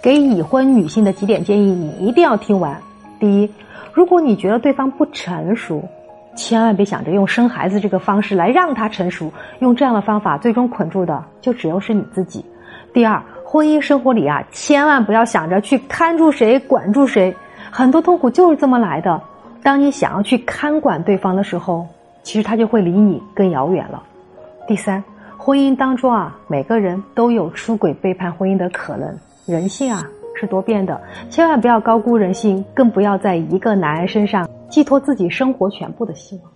给已婚女性的几点建议，你一定要听完。第一，如果你觉得对方不成熟，千万别想着用生孩子这个方式来让他成熟，用这样的方法最终捆住的就只有是你自己。第二，婚姻生活里啊，千万不要想着去看住谁、管住谁，很多痛苦就是这么来的。当你想要去看管对方的时候，其实他就会离你更遥远了。第三，婚姻当中啊，每个人都有出轨背叛婚姻的可能，人性啊是多变的，千万不要高估人性，更不要在一个男人身上寄托自己生活全部的希望。